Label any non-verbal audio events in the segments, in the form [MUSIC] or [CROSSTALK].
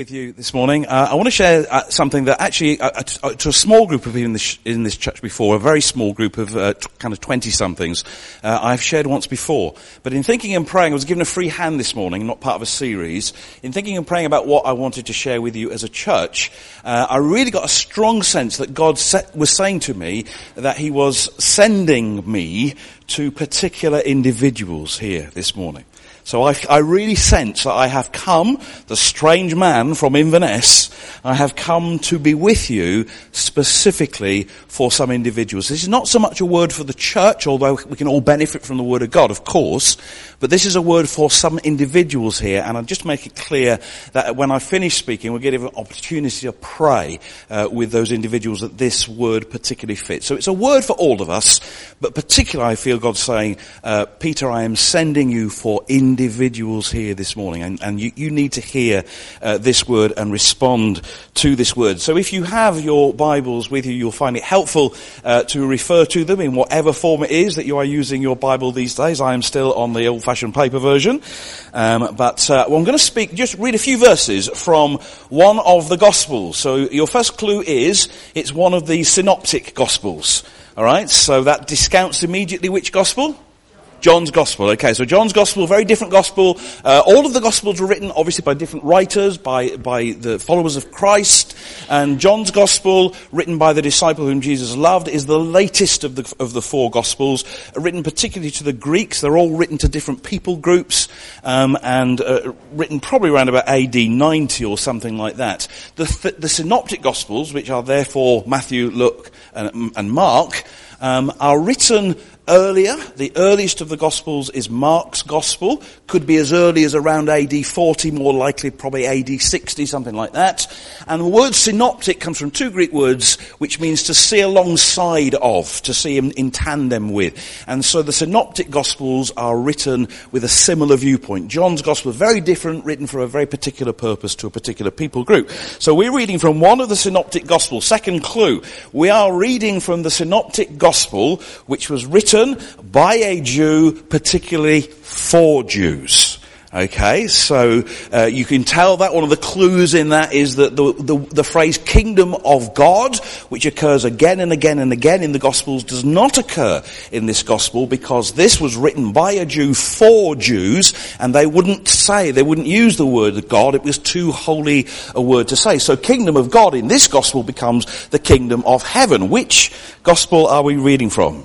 with you this morning. Uh, I want to share uh, something that actually, uh, uh to a small group of people in this, in this church before, a very small group of uh, t- kind of 20 somethings, uh, I've shared once before. But in thinking and praying, I was given a free hand this morning, not part of a series. In thinking and praying about what I wanted to share with you as a church, I really got a strong sense that God set, was saying to me that He was sending me to particular individuals here this morning. So I, I, really sense that I have come, the strange man from Inverness, I have come to be with you specifically for some individuals. This is not so much a word for the church, although we can all benefit from the word of God, of course, but this is a word for some individuals here, and I'll just make it clear that when I finish speaking, we'll get an opportunity to pray uh, with those individuals that this word particularly fits. So it's a word for all of us, but particularly I feel God saying, uh, Peter, I am sending you for individuals here this morning, and, and you, you, need to hear uh, this word and respond to this word. So if you have your Bibles with you, you'll find it helpful uh, to refer to them in whatever form it is that you are using your Bible these days. I am still on the old old-fashioned paper version. Um, but uh, well, I'm going to speak, just read a few verses from one of the Gospels. So your first clue is it's one of the synoptic Gospels. All right, so that discounts immediately which Gospel? John's Gospel. Okay, so John's Gospel, very different Gospel. Uh, all of the Gospels were written, obviously, by different writers, by by the followers of Christ. And John's Gospel, written by the disciple whom Jesus loved, is the latest of the of the four Gospels, written particularly to the Greeks. They're all written to different people groups, um, and uh, written probably around about A.D. 90 or something like that. The th- the Synoptic Gospels, which are therefore Matthew, Luke, and, and Mark. Um, are written earlier. The earliest of the Gospels is Mark's Gospel. Could be as early as around AD 40, more likely probably AD 60, something like that. And the word synoptic comes from two Greek words, which means to see alongside of, to see in, in tandem with. And so the synoptic Gospels are written with a similar viewpoint. John's Gospel is very different, written for a very particular purpose to a particular people group. So we're reading from one of the synoptic Gospels. Second clue. We are reading from the synoptic Gospel, which was written written by a Jew, particularly for Jews. Okay, so uh, you can tell that one of the clues in that is that the, the, the, phrase kingdom of God, which occurs again and again and again in the Gospels, does not occur in this Gospel because this was written by a Jew for Jews, and they wouldn't say, they wouldn't use the word God. It was too holy a word to say. So kingdom of God in this Gospel becomes the kingdom of heaven. Which Gospel are we reading from?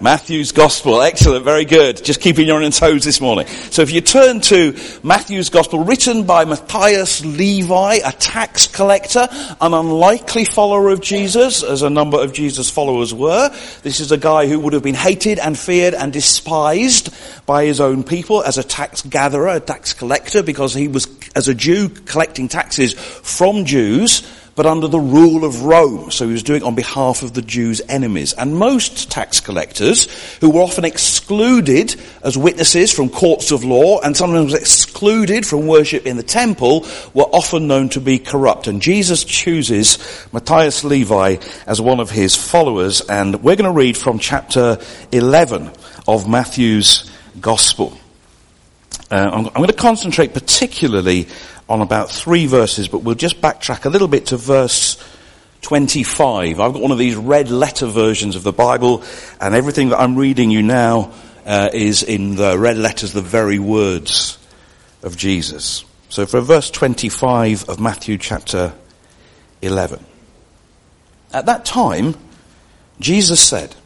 Matthew's Gospel. Excellent. Very good. Just keeping you on your toes this morning. So if you turn to Matthew's Gospel, written by Matthias Levi, a tax collector, an unlikely follower of Jesus, as a number of Jesus' followers were. This is a guy who would have been hated and feared and despised by his own people as a tax gatherer, a tax collector, because he was, as a Jew, collecting taxes from Jews but under the rule of Rome. So he was doing it on behalf of the Jews' enemies. And most tax collectors, who were often excluded as witnesses from courts of law and sometimes excluded from worship in the temple, were often known to be corrupt. And Jesus chooses Matthias Levi as one of his followers. And we're going to read from chapter 11 of Matthew's Gospel. Uh, I'm, I'm going to concentrate particularly on about three verses, but we'll just backtrack a little bit to verse 25. I've got one of these red letter versions of the Bible, and everything that I'm reading you now uh, is in the red letters, the very words of Jesus. So for verse 25 of Matthew chapter 11. At that time, Jesus said,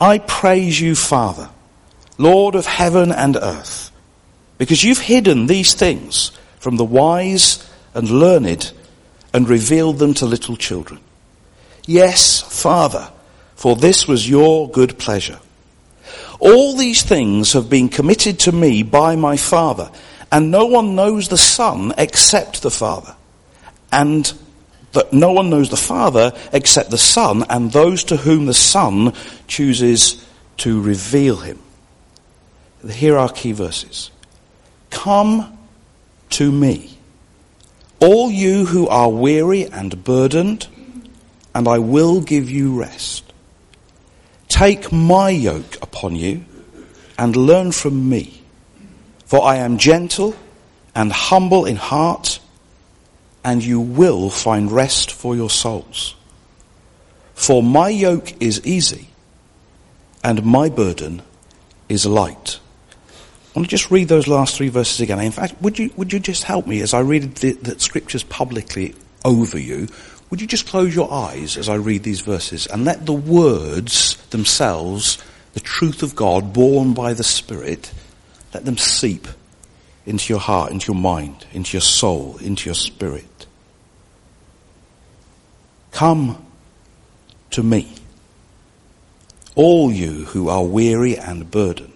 I praise you, Father, Lord of heaven and earth, because you've hidden these things from the wise and learned and revealed them to little children. Yes, Father, for this was your good pleasure. All these things have been committed to me by my Father, and no one knows the Son except the Father. And that no one knows the Father except the Son, and those to whom the Son chooses to reveal him. Here are key verses. Come to me. All you who are weary and burdened, and I will give you rest. Take my yoke upon you and learn from me, for I am gentle and humble in heart, and you will find rest for your souls. For my yoke is easy and my burden is light. I want to just read those last three verses again. In fact, would you, would you just help me as I read the, the scriptures publicly over you? Would you just close your eyes as I read these verses and let the words themselves, the truth of God born by the Spirit, let them seep into your heart, into your mind, into your soul, into your spirit. Come to me, all you who are weary and burdened,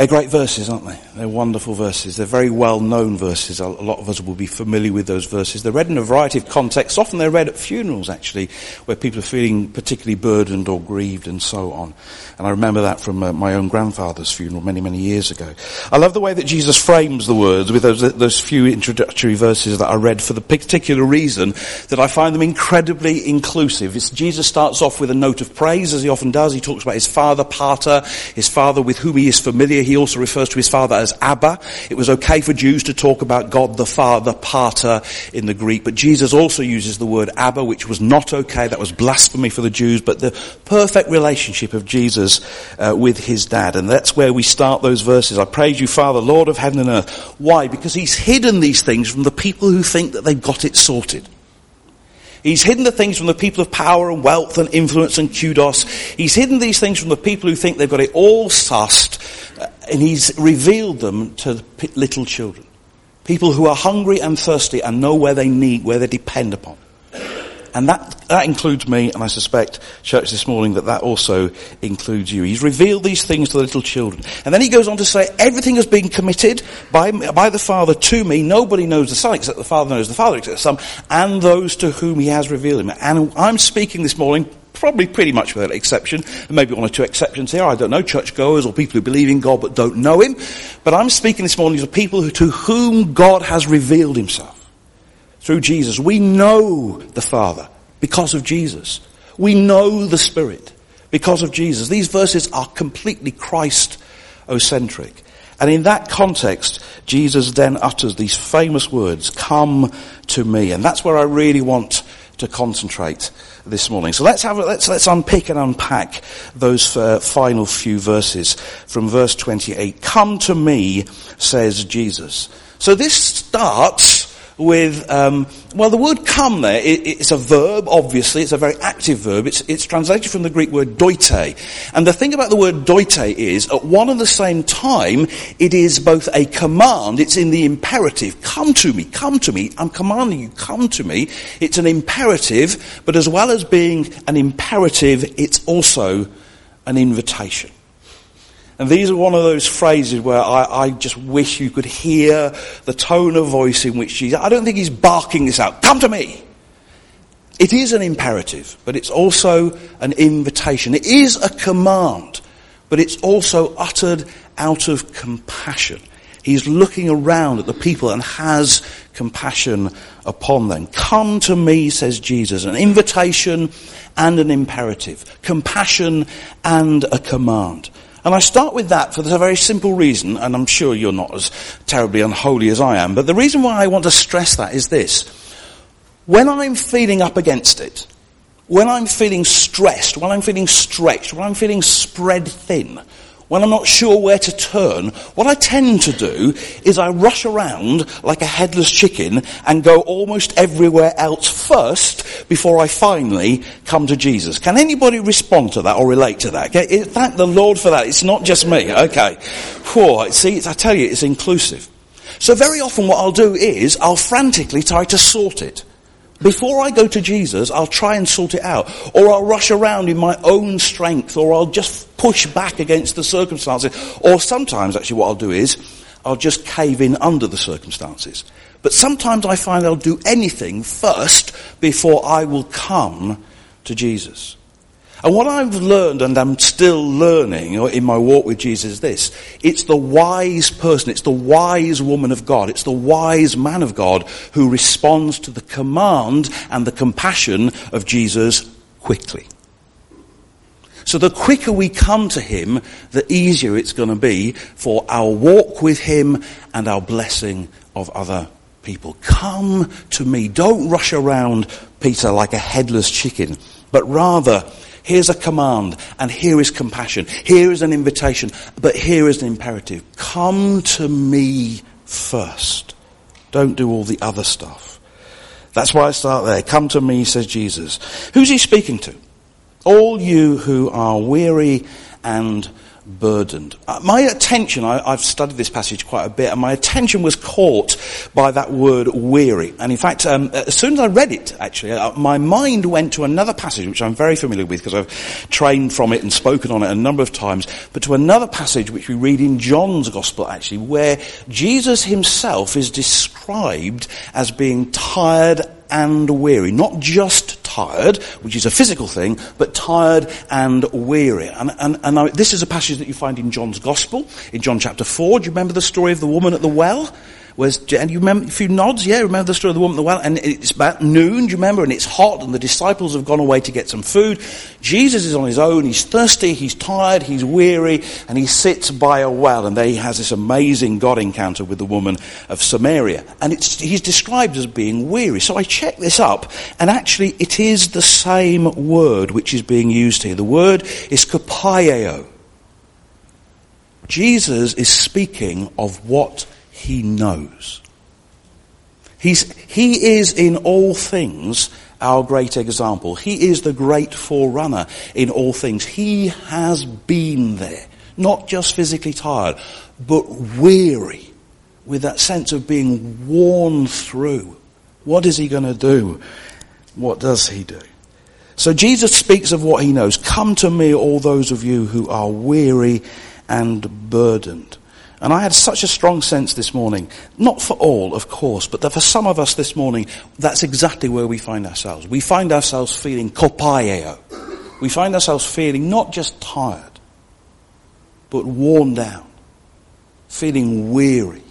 They're great verses, aren't they? They're wonderful verses. They're very well known verses. A lot of us will be familiar with those verses. They're read in a variety of contexts. Often they're read at funerals, actually, where people are feeling particularly burdened or grieved and so on. And I remember that from uh, my own grandfather's funeral many, many years ago. I love the way that Jesus frames the words with those, those few introductory verses that I read for the particular reason that I find them incredibly inclusive. It's, Jesus starts off with a note of praise, as he often does. He talks about his father, Pater, his father with whom he is familiar he also refers to his father as Abba. It was okay for Jews to talk about God the Father, Pater in the Greek, but Jesus also uses the word Abba, which was not okay. That was blasphemy for the Jews, but the perfect relationship of Jesus uh, with his dad. And that's where we start those verses. I praise you, Father, Lord of heaven and earth. Why? Because he's hidden these things from the people who think that they've got it sorted. He's hidden the things from the people of power and wealth and influence and kudos. He's hidden these things from the people who think they've got it all sussed. And he's revealed them to little children. People who are hungry and thirsty and know where they need, where they depend upon. And that, that includes me, and I suspect, church this morning, that that also includes you. He's revealed these things to the little children. And then he goes on to say, everything has been committed by, by the Father to me. Nobody knows the Son except the Father knows the Father except the Son, and those to whom he has revealed him. And I'm speaking this morning probably pretty much without exception, and maybe one or two exceptions here, I don't know, churchgoers or people who believe in God but don't know Him. But I'm speaking this morning to people who, to whom God has revealed Himself through Jesus. We know the Father because of Jesus. We know the Spirit because of Jesus. These verses are completely Christ-ocentric. And in that context, Jesus then utters these famous words, come to me. And that's where I really want to concentrate this morning. So let's have let's let's unpick and unpack those uh, final few verses from verse 28. Come to me, says Jesus. So this starts with, um, well, the word come there, it, it's a verb, obviously. It's a very active verb. It's, it's translated from the Greek word doite. And the thing about the word doite is, at one and the same time, it is both a command, it's in the imperative. Come to me, come to me. I'm commanding you, come to me. It's an imperative, but as well as being an imperative, it's also an invitation. And these are one of those phrases where I, I, just wish you could hear the tone of voice in which Jesus, I don't think he's barking this out. Come to me! It is an imperative, but it's also an invitation. It is a command, but it's also uttered out of compassion. He's looking around at the people and has compassion upon them. Come to me, says Jesus. An invitation and an imperative. Compassion and a command. And I start with that for the very simple reason, and I'm sure you're not as terribly unholy as I am, but the reason why I want to stress that is this. When I'm feeling up against it, when I'm feeling stressed, when I'm feeling stretched, when I'm feeling spread thin, when I'm not sure where to turn, what I tend to do is I rush around like a headless chicken and go almost everywhere else first before I finally come to Jesus. Can anybody respond to that or relate to that? Okay? Thank the Lord for that. It's not just me. Okay. Whew, see, I tell you, it's inclusive. So very often what I'll do is I'll frantically try to sort it. Before I go to Jesus, I'll try and sort it out. Or I'll rush around in my own strength, or I'll just push back against the circumstances. Or sometimes, actually, what I'll do is, I'll just cave in under the circumstances. But sometimes I find I'll do anything first before I will come to Jesus. And what I've learned and I'm still learning in my walk with Jesus is this. It's the wise person, it's the wise woman of God, it's the wise man of God who responds to the command and the compassion of Jesus quickly. So the quicker we come to Him, the easier it's going to be for our walk with Him and our blessing of other people. Come to me. Don't rush around, Peter, like a headless chicken, but rather Here's a command, and here is compassion. Here is an invitation, but here is an imperative. Come to me first. Don't do all the other stuff. That's why I start there. Come to me, says Jesus. Who's he speaking to? All you who are weary and burdened. Uh, my attention, I, have studied this passage quite a bit, and my attention was caught by that word weary. And in fact, um, as soon as I read it, actually, uh, my mind went to another passage, which I'm very familiar with because I've trained from it and spoken on it a number of times, but to another passage which we read in John's Gospel, actually, where Jesus himself is described as being tired and weary. Not just tired, which is a physical thing, but tired and weary. And, and, and now, this is a passage that you find in John's Gospel, in John chapter 4. Do you remember the story of the woman at the well? Was, and you remember a few nods? Yeah, remember the story of the woman at the well? And it's about noon, do you remember? And it's hot, and the disciples have gone away to get some food. Jesus is on his own. He's thirsty, he's tired, he's weary, and he sits by a well. And there he has this amazing God encounter with the woman of Samaria. And he's described as being weary. So I checked this up, and actually it is the same word which is being used here. The word is kopiao. Jesus is speaking of what he knows. He's, he is in all things our great example. He is the great forerunner in all things. He has been there, not just physically tired, but weary with that sense of being worn through. What is he going to do? What does he do? So Jesus speaks of what he knows. Come to me, all those of you who are weary and burdened. And I had such a strong sense this morning, not for all, of course, but that for some of us this morning, that's exactly where we find ourselves. We find ourselves feeling kopiao. We find ourselves feeling not just tired, but worn down, feeling weary,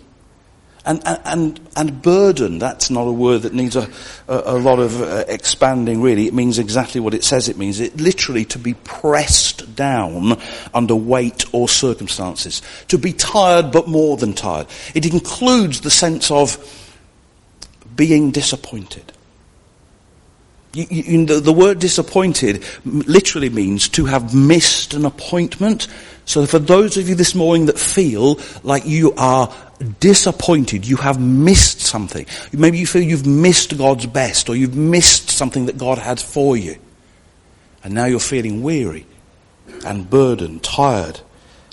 and, and, and burden, that's not a word that needs a, a, a lot of uh, expanding really. It means exactly what it says it means. It literally to be pressed down under weight or circumstances. To be tired but more than tired. It includes the sense of being disappointed. You, you, the, the word disappointed literally means to have missed an appointment. So for those of you this morning that feel like you are disappointed, you have missed something. Maybe you feel you've missed God's best or you've missed something that God had for you. And now you're feeling weary and burdened, tired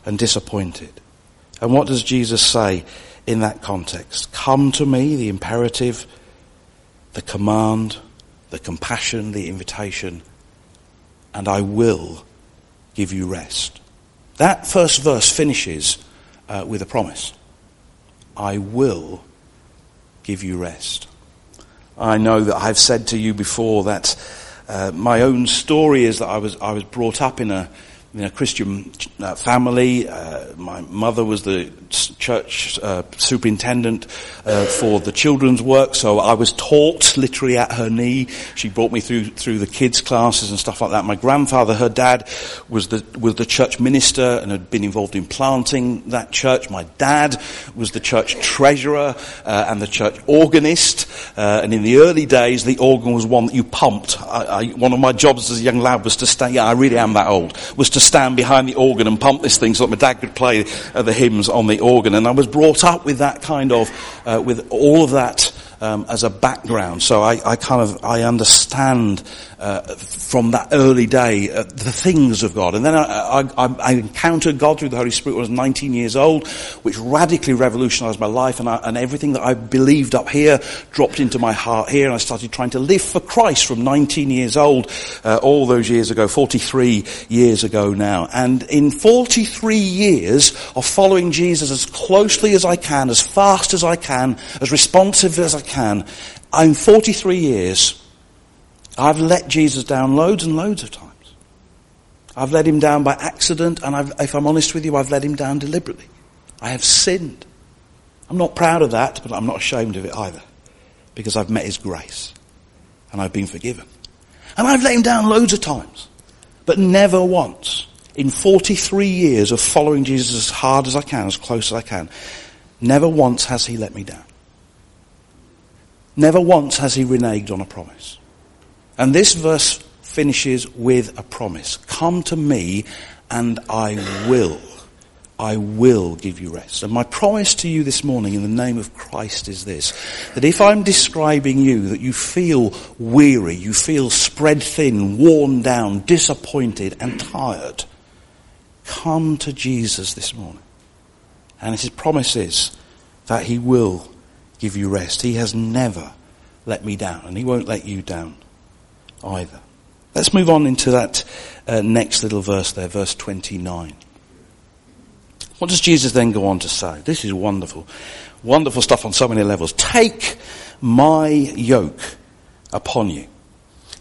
and disappointed. And what does Jesus say in that context? Come to me, the imperative, the command, the compassion, the invitation, and I will give you rest. That first verse finishes uh, with a promise. I will give you rest. I know that I've said to you before that uh, my own story is that I was, I was brought up in a, in a Christian uh, family. Uh, my mother was the church uh, superintendent uh, for the children's work, so I was taught literally at her knee. She brought me through through the kids' classes and stuff like that. My grandfather, her dad, was the was the church minister and had been involved in planting that church. My dad was the church treasurer uh, and the church organist. Uh, and in the early days, the organ was one that you pumped. I, I, one of my jobs as a young lad was to stay. Yeah, I really am that old. Was to stand behind the organ and pump this thing so that my dad could play uh, the hymns on the organ. And I was brought up with that kind of, uh, with all of that um, as a background. So I, I, kind of I understand uh, from that early day uh, the things of God. And then I, I, I, encountered God through the Holy Spirit when I was 19 years old, which radically revolutionized my life. And, and everything that I believed up here dropped into my heart here. And I started trying to live for Christ from 19 years old, uh, all those years ago, 43 years ago now. And in 43 years of following Jesus as closely as I can, as fast as I can, as responsive as I can, I'm 43 years, I've let Jesus down loads and loads of times. I've let him down by accident, and I've, if I'm honest with you, I've let him down deliberately. I have sinned. I'm not proud of that, but I'm not ashamed of it either, because I've met his grace, and I've been forgiven. And I've let him down loads of times, but never once in 43 years of following Jesus as hard as I can, as close as I can, never once has he let me down. Never once has he reneged on a promise. And this verse finishes with a promise. Come to me and I will. I will give you rest. And my promise to you this morning in the name of Christ is this, that if I'm describing you, that you feel weary, you feel spread thin, worn down, disappointed and tired, come to Jesus this morning. And his promise is that he will give you rest. He has never let me down and he won't let you down either. Let's move on into that uh, next little verse there, verse 29. What does Jesus then go on to say? This is wonderful. Wonderful stuff on so many levels. Take my yoke upon you.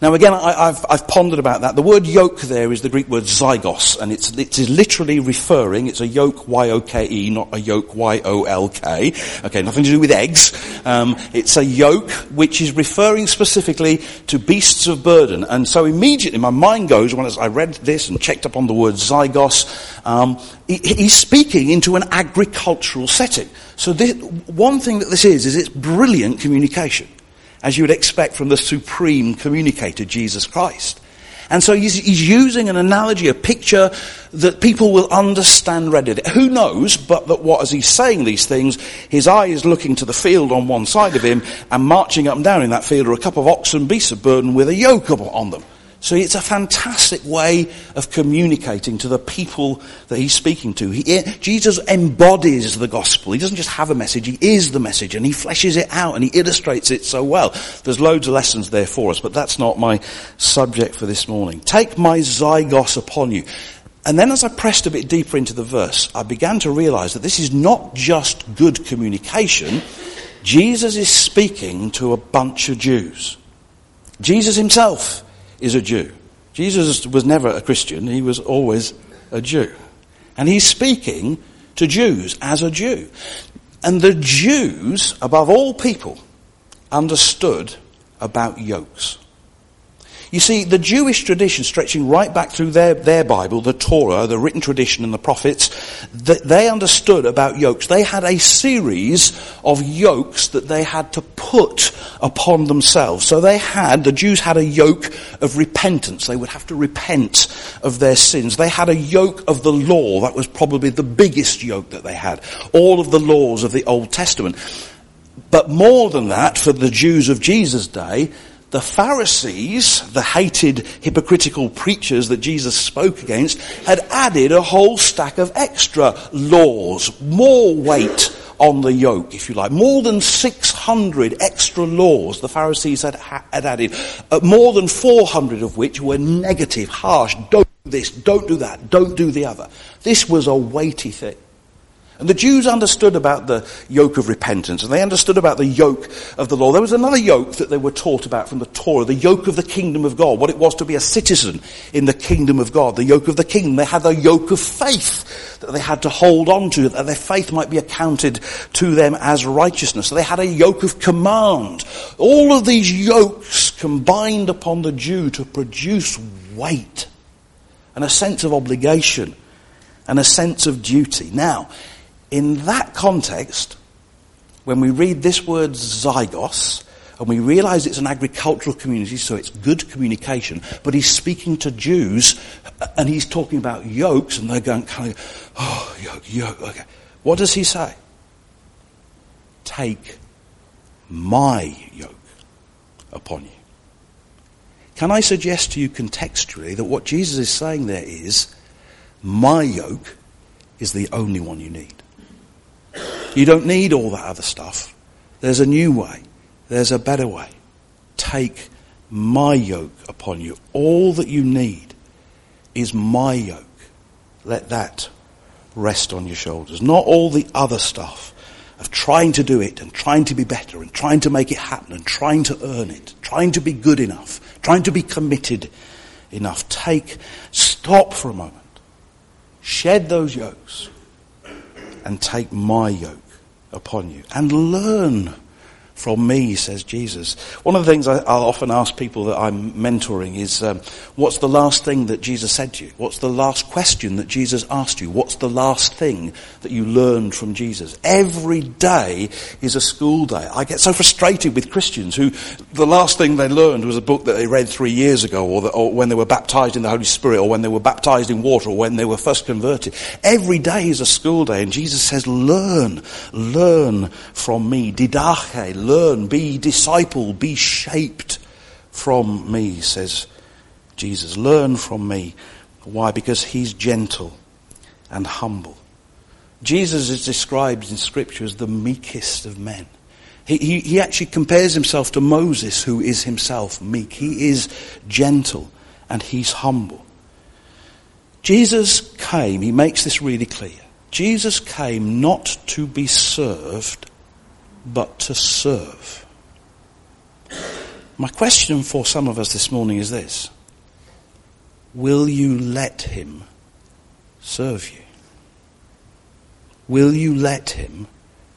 Now again, I, have I've pondered about that. The word yoke there is the Greek word zygos, and it's, it's literally referring, it's a yoke Y-O-K-E, not a yoke Y-O-L-K. Okay, nothing to do with eggs. Um, it's a yoke which is referring specifically to beasts of burden. And so immediately my mind goes, when I read this and checked up on the word zygos, um, he, he's speaking into an agricultural setting. So this, one thing that this is, is it's brilliant communication as you would expect from the supreme communicator, Jesus Christ. And so he's, he's, using an analogy, a picture that people will understand readily. Who knows but that what, as he's saying these things, his eye is looking to the field on one side of him and marching up and down in that field are a couple of oxen beasts of burden with a yoke on them. So it's a fantastic way of communicating to the people that he's speaking to. He, eh, Jesus embodies the gospel. He doesn't just have a message, he is the message and he fleshes it out and he illustrates it so well. There's loads of lessons there for us, but that's not my subject for this morning. Take my zygos upon you. And then as I pressed a bit deeper into the verse, I began to realize that this is not just good communication. Jesus is speaking to a bunch of Jews. Jesus himself is a Jew. Jesus was never a Christian, he was always a Jew. And he's speaking to Jews as a Jew. And the Jews, above all people, understood about yokes. You see, the Jewish tradition stretching right back through their, their Bible, the Torah, the written tradition and the prophets, that they understood about yokes. They had a series of yokes that they had to put upon themselves. So they had, the Jews had a yoke of repentance. They would have to repent of their sins. They had a yoke of the law. That was probably the biggest yoke that they had. All of the laws of the Old Testament. But more than that, for the Jews of Jesus' day, the Pharisees, the hated hypocritical preachers that Jesus spoke against, had added a whole stack of extra laws, more weight on the yoke, if you like. More than 600 extra laws the Pharisees had, had added, uh, more than 400 of which were negative, harsh, don't do this, don't do that, don't do the other. This was a weighty thing. And the Jews understood about the yoke of repentance, and they understood about the yoke of the law. There was another yoke that they were taught about from the Torah, the yoke of the kingdom of God, what it was to be a citizen in the kingdom of God, the yoke of the kingdom. They had the yoke of faith that they had to hold on to, that their faith might be accounted to them as righteousness. So they had a yoke of command. All of these yokes combined upon the Jew to produce weight and a sense of obligation and a sense of duty. Now, in that context, when we read this word zygos, and we realize it's an agricultural community, so it's good communication, but he's speaking to Jews, and he's talking about yokes, and they're going kind of, oh, yoke, yoke, okay. What does he say? Take my yoke upon you. Can I suggest to you contextually that what Jesus is saying there is, my yoke is the only one you need. You don't need all that other stuff. There's a new way. There's a better way. Take my yoke upon you. All that you need is my yoke. Let that rest on your shoulders. Not all the other stuff of trying to do it and trying to be better and trying to make it happen and trying to earn it, trying to be good enough, trying to be committed enough. Take, stop for a moment. Shed those yokes and take my yoke upon you and learn from me, says Jesus. One of the things I, will often ask people that I'm mentoring is, um, what's the last thing that Jesus said to you? What's the last question that Jesus asked you? What's the last thing that you learned from Jesus? Every day is a school day. I get so frustrated with Christians who the last thing they learned was a book that they read three years ago or, the, or when they were baptized in the Holy Spirit or when they were baptized in water or when they were first converted. Every day is a school day and Jesus says, learn, learn from me. Didache, learn, be disciple, be shaped from me, says Jesus. Learn from me. Why? Because he's gentle and humble. Jesus is described in scripture as the meekest of men. He, he, he, actually compares himself to Moses, who is himself meek. He is gentle and he's humble. Jesus came, he makes this really clear. Jesus came not to be served, but to serve. My question for some of us this morning is this. Will you let him serve you? Will you let him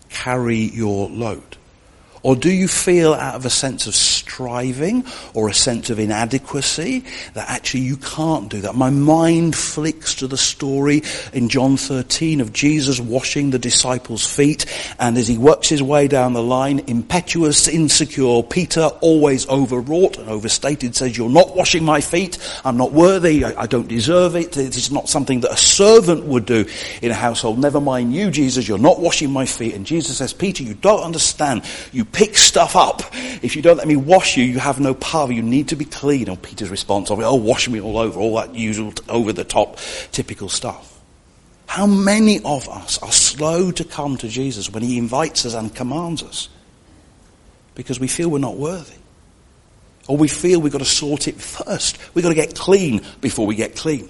carry your load? Or do you feel out of a sense of striving or a sense of inadequacy that actually you can't do that? My mind flicks to the story in John 13 of Jesus washing the disciples' feet and as he works his way down the line, impetuous, insecure, Peter always overwrought and overstated says, you're not washing my feet. I'm not worthy. I, I don't deserve it. It's not something that a servant would do in a household. Never mind you, Jesus. You're not washing my feet. And Jesus says, Peter, you don't understand. You pick stuff up. If you don't let me wash you, you have no power. You need to be clean. And Peter's response, oh, wash me all over, all that usual over the top typical stuff. How many of us are slow to come to Jesus when he invites us and commands us? Because we feel we're not worthy. Or we feel we've got to sort it first. We've got to get clean before we get clean.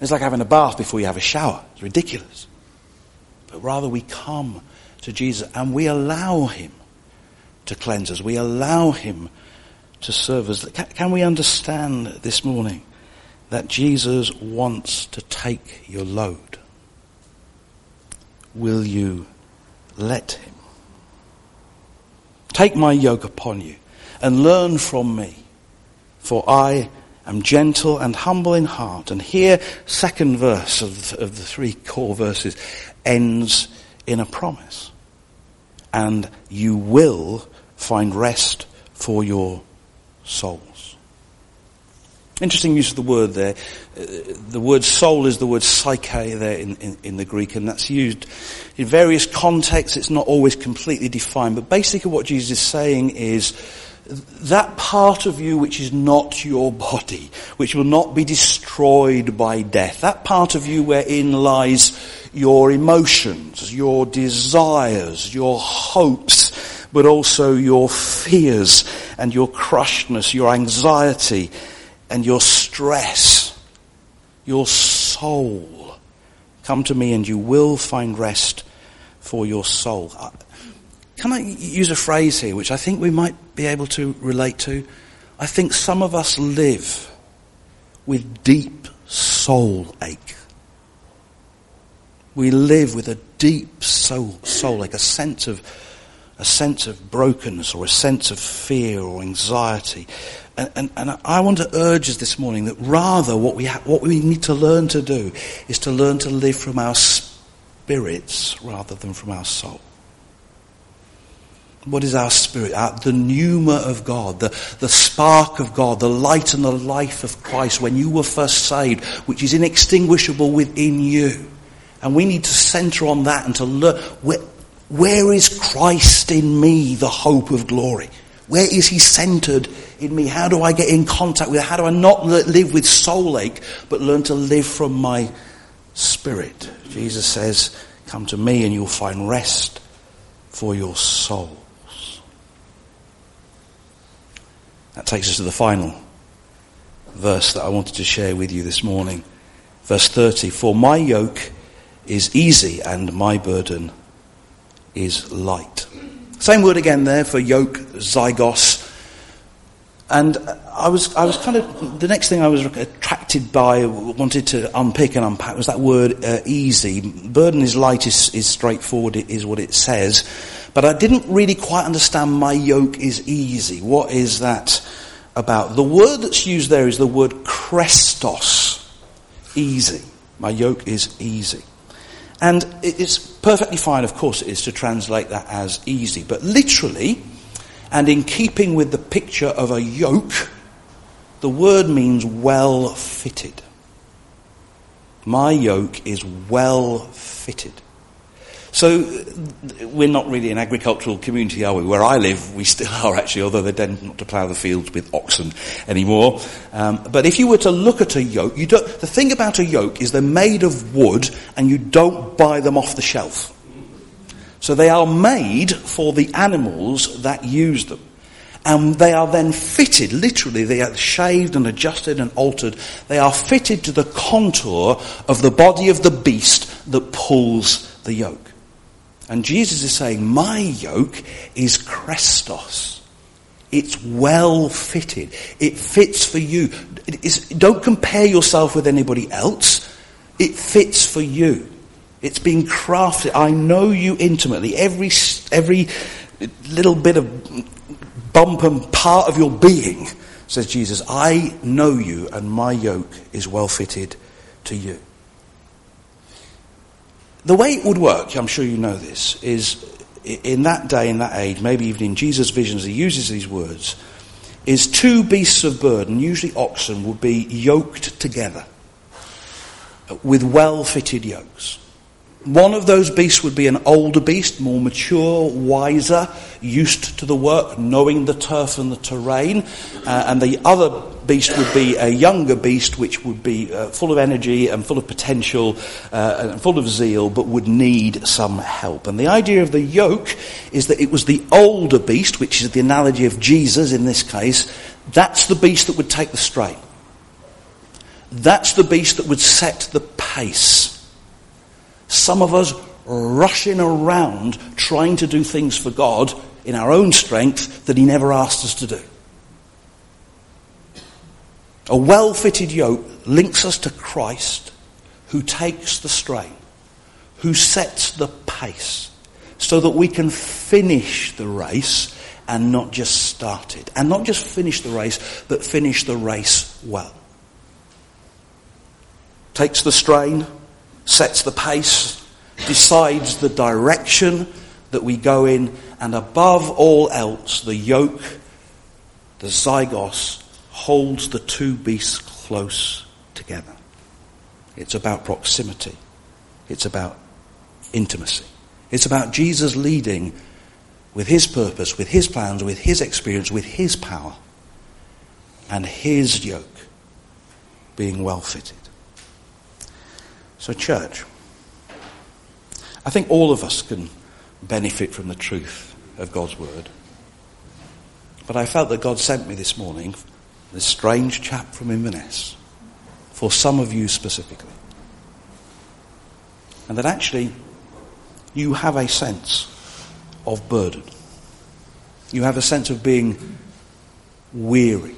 It's like having a bath before you have a shower. It's ridiculous. But rather we come to Jesus and we allow him to cleanse us. We allow him to serve us. Can we understand this morning that Jesus wants to take your load? Will you let him? Take my yoke upon you and learn from me, for I am gentle and humble in heart. And here, second verse of, of the three core verses ends in a promise. And you will find rest for your souls. Interesting use of the word there. Uh, the word soul is the word psyche there in, in, in, the Greek, and that's used in various contexts. It's not always completely defined, but basically what Jesus is saying is that part of you which is not your body, which will not be destroyed by death, that part of you wherein lies your emotions, your desires, your hopes, but also your fears and your crushedness, your anxiety and your stress, your soul. Come to me and you will find rest for your soul. Uh, can I use a phrase here which I think we might be able to relate to? I think some of us live with deep soul ache. We live with a deep soul, soul ache, a sense of a sense of brokenness or a sense of fear or anxiety. And, and, and I want to urge us this morning that rather what we, ha- what we need to learn to do is to learn to live from our spirits rather than from our soul. What is our spirit? Our, the pneuma of God, the, the spark of God, the light and the life of Christ when you were first saved, which is inextinguishable within you. And we need to center on that and to learn. Where is Christ in me, the hope of glory? Where is he centered in me? How do I get in contact with it? How do I not live with soul ache, but learn to live from my spirit? Jesus says, come to me and you'll find rest for your souls. That takes us to the final verse that I wanted to share with you this morning. Verse 30, for my yoke is easy and my burden is light. Same word again there for yoke, zygos. And I was, I was kind of, the next thing I was attracted by, wanted to unpick and unpack was that word uh, easy. Burden is light, is, is straightforward, is what it says. But I didn't really quite understand my yoke is easy. What is that about? The word that's used there is the word chrestos, Easy. My yoke is easy. And it's perfectly fine, of course it is, to translate that as easy. But literally, and in keeping with the picture of a yoke, the word means well fitted. My yoke is well fitted. So we're not really an agricultural community, are we? Where I live, we still [LAUGHS] are actually, although they tend not to plough the fields with oxen anymore. Um, but if you were to look at a yoke, you don't, the thing about a yoke is they're made of wood and you don't buy them off the shelf. So they are made for the animals that use them. And they are then fitted, literally, they are shaved and adjusted and altered. They are fitted to the contour of the body of the beast that pulls the yoke. And Jesus is saying, my yoke is Christos. It's well fitted. It fits for you. don't compare yourself with anybody else. It fits for you. It's been crafted. I know you intimately. Every, every little bit of bump and part of your being, says Jesus. I know you and my yoke is well fitted to you. The way it would work, I'm sure you know this, is in that day, in that age, maybe even in Jesus' visions, he uses these words, is two beasts of burden, usually oxen, would be yoked together with well fitted yokes. One of those beasts would be an older beast, more mature, wiser, used to the work, knowing the turf and the terrain. Uh, and the other beast would be a younger beast, which would be uh, full of energy and full of potential uh, and full of zeal, but would need some help. And the idea of the yoke is that it was the older beast, which is the analogy of Jesus in this case. That's the beast that would take the strain. That's the beast that would set the pace. Some of us rushing around trying to do things for God in our own strength that He never asked us to do. A well fitted yoke links us to Christ who takes the strain, who sets the pace, so that we can finish the race and not just start it. And not just finish the race, but finish the race well. Takes the strain, sets the pace, decides the direction that we go in, and above all else, the yoke, the zygos, holds the two beasts close together. It's about proximity. It's about intimacy. It's about Jesus leading with his purpose, with his plans, with his experience, with his power, and his yoke being well fitted. So, church, I think all of us can benefit from the truth of God's word. But I felt that God sent me this morning, this strange chap from Inverness, for some of you specifically. And that actually you have a sense of burden. You have a sense of being weary,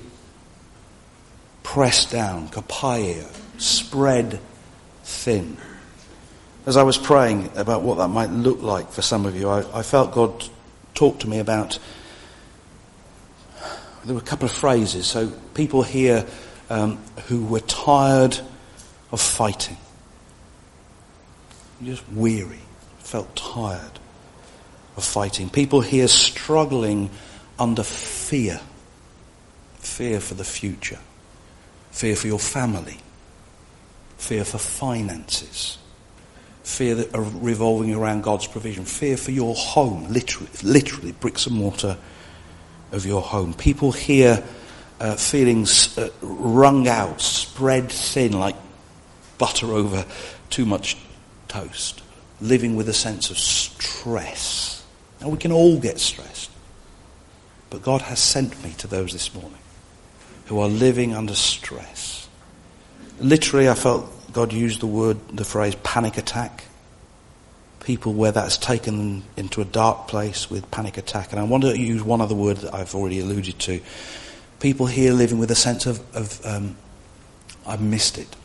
pressed down, kopiao, spread thin. As I was praying about what that might look like for some of you, I, I felt God talk to me about. There were a couple of phrases. So people here um, who were tired of fighting, just weary, felt tired of fighting. People here struggling under fear, fear for the future, fear for your family, fear for finances, fear that are revolving around God's provision, fear for your home, literally, literally bricks and mortar of your home. People here uh, feelings uh, wrung out, spread thin like butter over too much toast, living with a sense of stress. Now we can all get stressed, but God has sent me to those this morning who are living under stress Literally, I felt God used the word, the phrase panic attack. People where that's taken them into a dark place with panic attack. And I want to use one other word that I've already alluded to. People here living with a sense of, of um, I've missed it.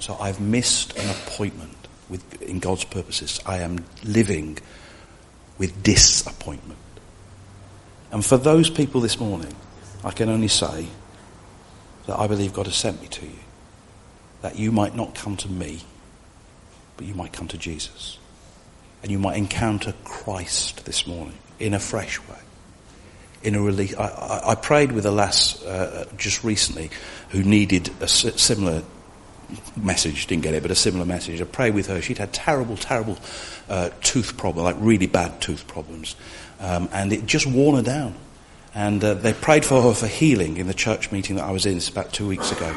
So I've missed an appointment with, in God's purposes. I am living with disappointment. And for those people this morning, I can only say that I believe God has sent me to you. That you might not come to me, but you might come to Jesus. And you might encounter Christ this morning in a fresh way. In a release. I, I, I prayed with a lass uh, just recently who needed a similar message, didn't get it, but a similar message. I prayed with her. She'd had terrible, terrible uh, tooth problems, like really bad tooth problems. Um, and it just worn her down. And uh, they prayed for her for healing in the church meeting that I was in about two weeks ago.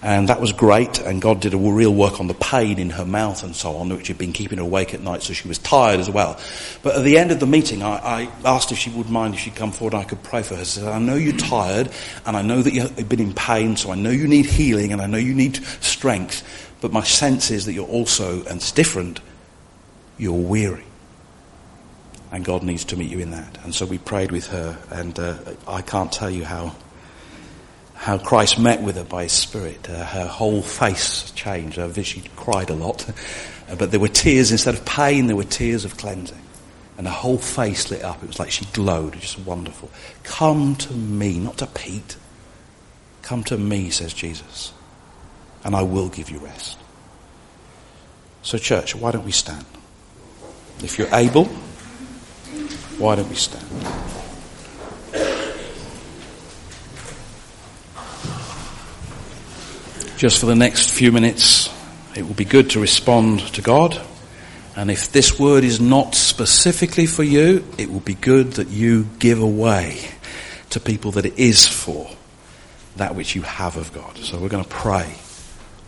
And that was great, and God did a real work on the pain in her mouth and so on, which had been keeping her awake at night, so she was tired as well. But at the end of the meeting, I, I asked if she would mind if she'd come forward and I could pray for her. I said, I know you're tired, and I know that you've been in pain, so I know you need healing, and I know you need strength, but my sense is that you're also, and it's different, you're weary. And God needs to meet you in that. And so we prayed with her, and uh, I can't tell you how how Christ met with her by His Spirit. Uh, her whole face changed. Her, she cried a lot, but there were tears instead of pain. There were tears of cleansing, and her whole face lit up. It was like she glowed. It was Just wonderful. Come to me, not to Pete. Come to me, says Jesus, and I will give you rest. So, church, why don't we stand? If you're able, why don't we stand? Just for the next few minutes, it will be good to respond to God. And if this word is not specifically for you, it will be good that you give away to people that it is for that which you have of God. So we're going to pray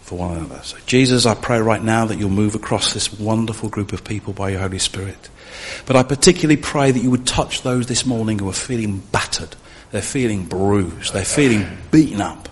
for one another. So Jesus, I pray right now that you'll move across this wonderful group of people by your Holy Spirit. But I particularly pray that you would touch those this morning who are feeling battered. They're feeling bruised. They're feeling beaten up.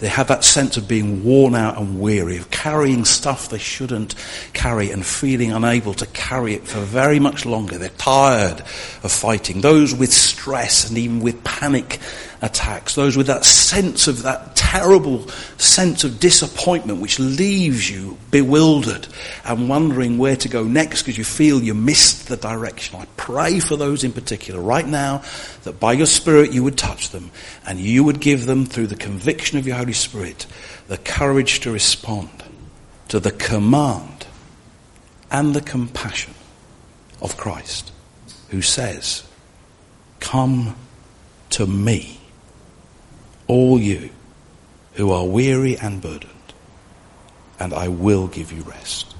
They have that sense of being worn out and weary, of carrying stuff they shouldn't carry and feeling unable to carry it for very much longer. They're tired of fighting. Those with stress and even with panic attacks. Those with that sense of that terrible sense of disappointment which leaves you bewildered and wondering where to go next because you feel you missed the direction. I pray for those in particular right now that by your Spirit you would touch them and you would give them through the conviction of your Holy Spirit the courage to respond to the command and the compassion of Christ who says, come to me all you who are weary and burdened, and I will give you rest.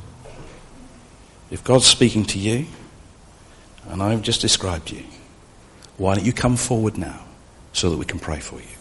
If God's speaking to you, and I've just described you, why don't you come forward now so that we can pray for you?